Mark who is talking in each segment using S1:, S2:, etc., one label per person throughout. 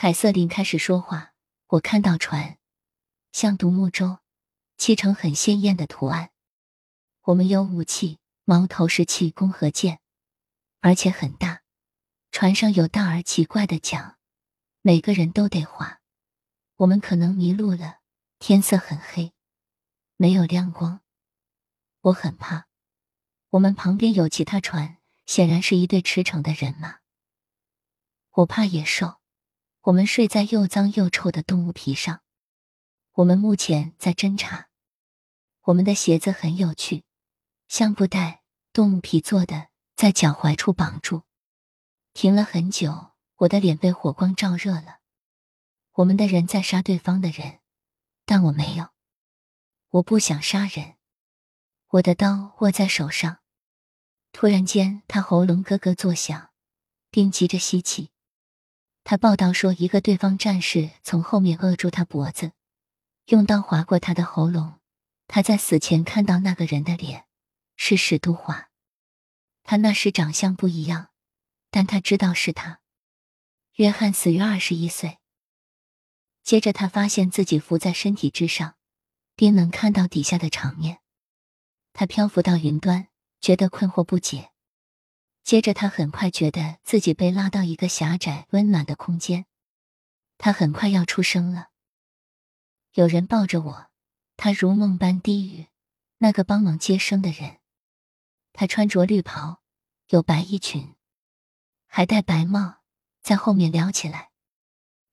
S1: 凯瑟琳开始说话。我看到船，像独木舟，漆成很鲜艳的图案。我们有武器，矛头是气弓和箭，而且很大。船上有大而奇怪的桨，每个人都得划。我们可能迷路了，天色很黑，没有亮光。我很怕。我们旁边有其他船，显然是一队驰骋的人马。我怕野兽。我们睡在又脏又臭的动物皮上。我们目前在侦查。我们的鞋子很有趣，像布袋，动物皮做的，在脚踝处绑住。停了很久，我的脸被火光照热了。我们的人在杀对方的人，但我没有。我不想杀人。我的刀握在手上。突然间，他喉咙咯咯作响，并急着吸气。他报道说，一个对方战士从后面扼住他脖子，用刀划过他的喉咙。他在死前看到那个人的脸，是史都华。他那时长相不一样，但他知道是他。约翰死于二十一岁。接着，他发现自己浮在身体之上，并能看到底下的场面。他漂浮到云端，觉得困惑不解。接着，他很快觉得自己被拉到一个狭窄、温暖的空间。他很快要出生了。有人抱着我，他如梦般低语：“那个帮忙接生的人。”他穿着绿袍，有白衣裙，还戴白帽，在后面撩起来。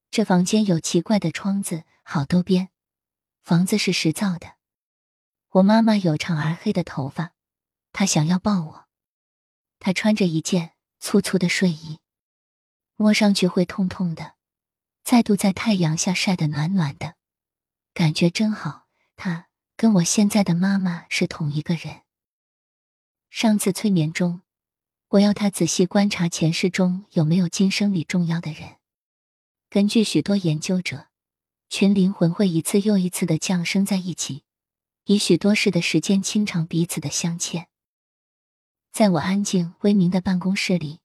S1: 这房间有奇怪的窗子，好多边。房子是石造的。我妈妈有长而黑的头发，她想要抱我。他穿着一件粗粗的睡衣，摸上去会痛痛的。再度在太阳下晒得暖暖的，感觉真好。他跟我现在的妈妈是同一个人。上次催眠中，我要他仔细观察前世中有没有今生里重要的人。根据许多研究者，群灵魂会一次又一次的降生在一起，以许多世的时间清偿彼此的相欠。在我安静微明的办公室里，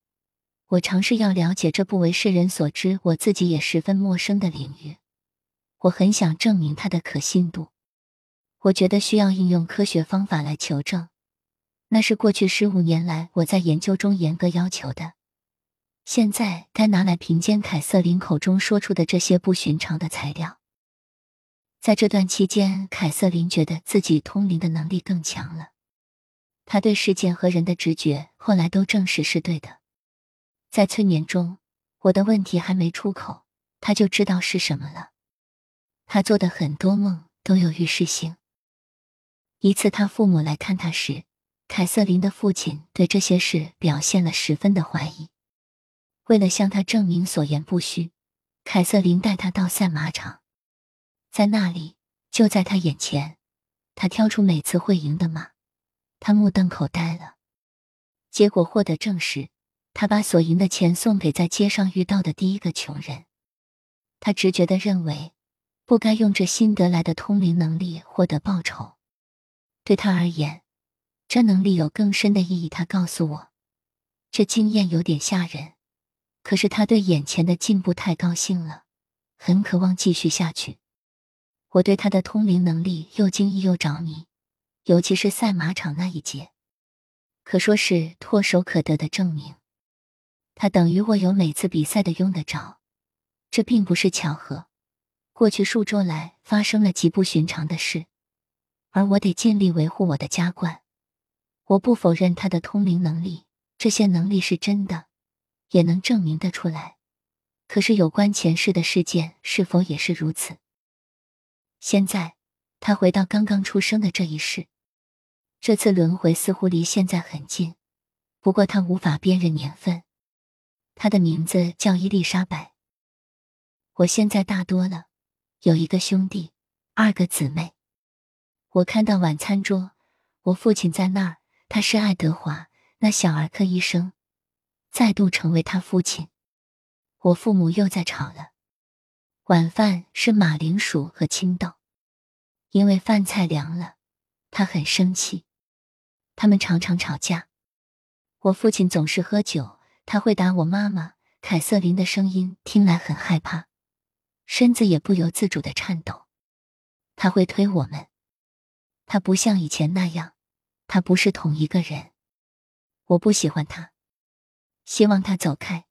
S1: 我尝试要了解这不为世人所知、我自己也十分陌生的领域。我很想证明它的可信度。我觉得需要应用科学方法来求证，那是过去十五年来我在研究中严格要求的。现在该拿来凭借凯瑟琳口中说出的这些不寻常的材料。在这段期间，凯瑟琳觉得自己通灵的能力更强了。他对事件和人的直觉后来都证实是对的。在催眠中，我的问题还没出口，他就知道是什么了。他做的很多梦都有预示性。一次，他父母来看他时，凯瑟琳的父亲对这些事表现了十分的怀疑。为了向他证明所言不虚，凯瑟琳带他到赛马场，在那里，就在他眼前，他挑出每次会赢的马。他目瞪口呆了，结果获得证实，他把所赢的钱送给在街上遇到的第一个穷人。他直觉的认为，不该用这新得来的通灵能力获得报酬。对他而言，这能力有更深的意义。他告诉我，这经验有点吓人，可是他对眼前的进步太高兴了，很渴望继续下去。我对他的通灵能力又惊异又着迷。尤其是赛马场那一节，可说是唾手可得的证明。他等于我有每次比赛的用得着，这并不是巧合。过去数周来发生了极不寻常的事，而我得尽力维护我的家冠。我不否认他的通灵能力，这些能力是真的，也能证明得出来。可是有关前世的事件是否也是如此？现在他回到刚刚出生的这一世。这次轮回似乎离现在很近，不过他无法辨认年份。他的名字叫伊丽莎白。我现在大多了，有一个兄弟，二个姊妹。我看到晚餐桌，我父亲在那儿，他是爱德华，那小儿科医生，再度成为他父亲。我父母又在吵了。晚饭是马铃薯和青豆，因为饭菜凉了，他很生气。他们常常吵架，我父亲总是喝酒，他会打我妈妈。凯瑟琳的声音听来很害怕，身子也不由自主的颤抖。他会推我们，他不像以前那样，他不是同一个人。我不喜欢他，希望他走开。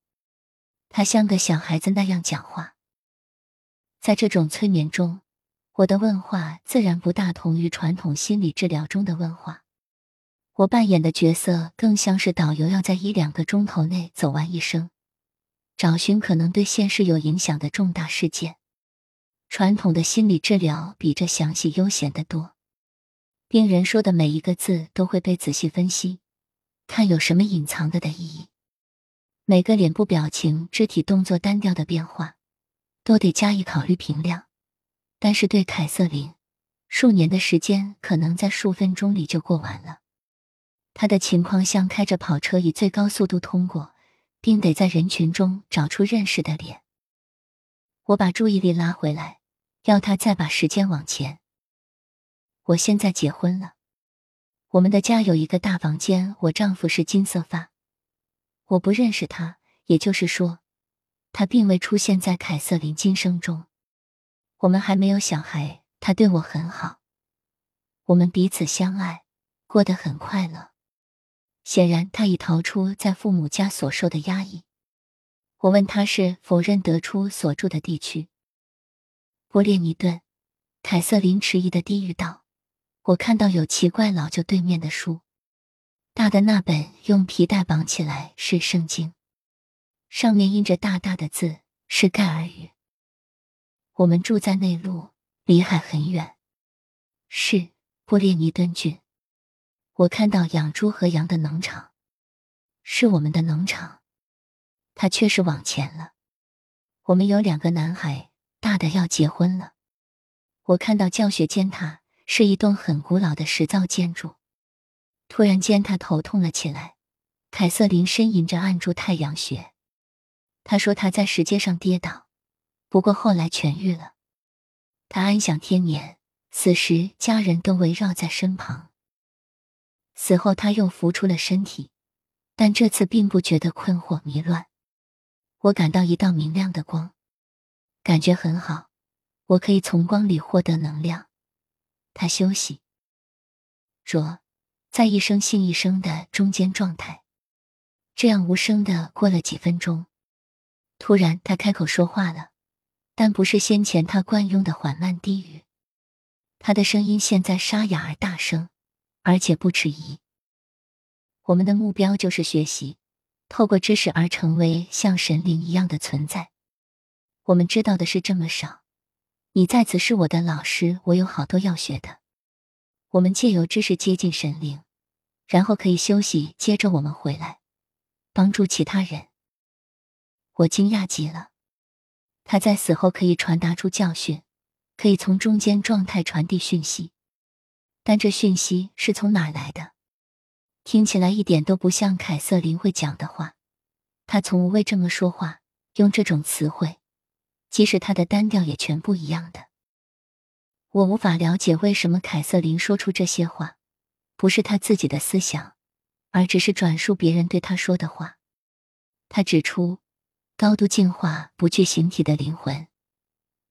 S1: 他像个小孩子那样讲话。在这种催眠中，我的问话自然不大同于传统心理治疗中的问话。我扮演的角色更像是导游，要在一两个钟头内走完一生，找寻可能对现实有影响的重大事件。传统的心理治疗比这详细悠闲得多，病人说的每一个字都会被仔细分析，看有什么隐藏的的意义。每个脸部表情、肢体动作单调的变化，都得加以考虑评量。但是对凯瑟琳，数年的时间可能在数分钟里就过完了。他的情况像开着跑车以最高速度通过，并得在人群中找出认识的脸。我把注意力拉回来，要他再把时间往前。我现在结婚了，我们的家有一个大房间。我丈夫是金色发，我不认识他，也就是说，他并未出现在凯瑟琳今生中。我们还没有小孩，他对我很好，我们彼此相爱，过得很快乐。显然，他已逃出在父母家所受的压抑。我问他是否认得出所住的地区。波列尼顿，凯瑟琳迟疑的低语道：“我看到有奇怪老旧对面的书，大的那本用皮带绑起来是圣经，上面印着大大的字是盖尔语。我们住在内陆，离海很远。是波列尼顿郡。”我看到养猪和羊的农场，是我们的农场。他确实往前了。我们有两个男孩，大的要结婚了。我看到教学尖塔是一栋很古老的石造建筑。突然间，他头痛了起来。凯瑟琳呻吟着按住太阳穴。他说他在石阶上跌倒，不过后来痊愈了。他安享天年，此时家人都围绕在身旁。死后，他又浮出了身体，但这次并不觉得困惑迷乱。我感到一道明亮的光，感觉很好。我可以从光里获得能量。他休息，着，在一声性一声的中间状态，这样无声的过了几分钟。突然，他开口说话了，但不是先前他惯用的缓慢低语。他的声音现在沙哑而大声。而且不迟疑。我们的目标就是学习，透过知识而成为像神灵一样的存在。我们知道的是这么少。你在此是我的老师，我有好多要学的。我们借由知识接近神灵，然后可以休息，接着我们回来帮助其他人。我惊讶极了。他在死后可以传达出教训，可以从中间状态传递讯息。但这讯息是从哪来的？听起来一点都不像凯瑟琳会讲的话。她从未这么说话，用这种词汇，即使她的单调也全不一样的。我无法了解为什么凯瑟琳说出这些话，不是她自己的思想，而只是转述别人对她说的话。他指出，高度进化、不具形体的灵魂，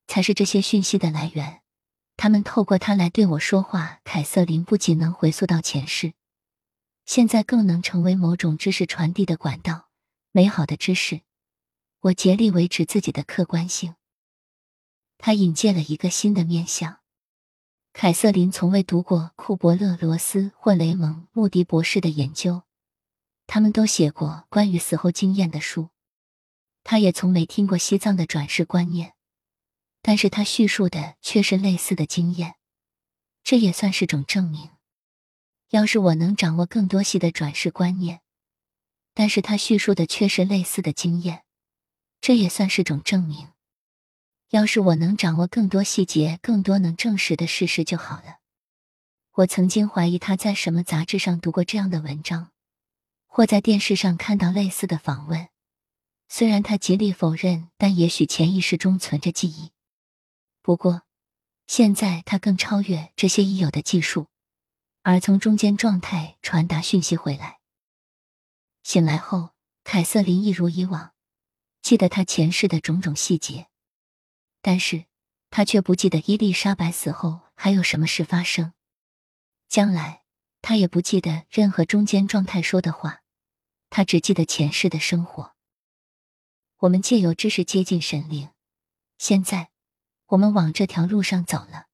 S1: 才是这些讯息的来源。他们透过他来对我说话。凯瑟琳不仅能回溯到前世，现在更能成为某种知识传递的管道。美好的知识，我竭力维持自己的客观性。他引荐了一个新的面相。凯瑟琳从未读过库伯勒罗斯或雷蒙穆迪博士的研究，他们都写过关于死后经验的书。他也从没听过西藏的转世观念。但是他叙述的却是类似的经验，这也算是种证明。要是我能掌握更多细的转世观念，但是他叙述的却是类似的经验，这也算是种证明。要是我能掌握更多细节、更多能证实的事实就好了。我曾经怀疑他在什么杂志上读过这样的文章，或在电视上看到类似的访问。虽然他极力否认，但也许潜意识中存着记忆。不过，现在他更超越这些已有的技术，而从中间状态传达讯息回来。醒来后，凯瑟琳一如以往，记得他前世的种种细节。但是他却不记得伊丽莎白死后还有什么事发生。将来，他也不记得任何中间状态说的话，他只记得前世的生活。我们借由知识接近神灵，现在我们往这条路上走了。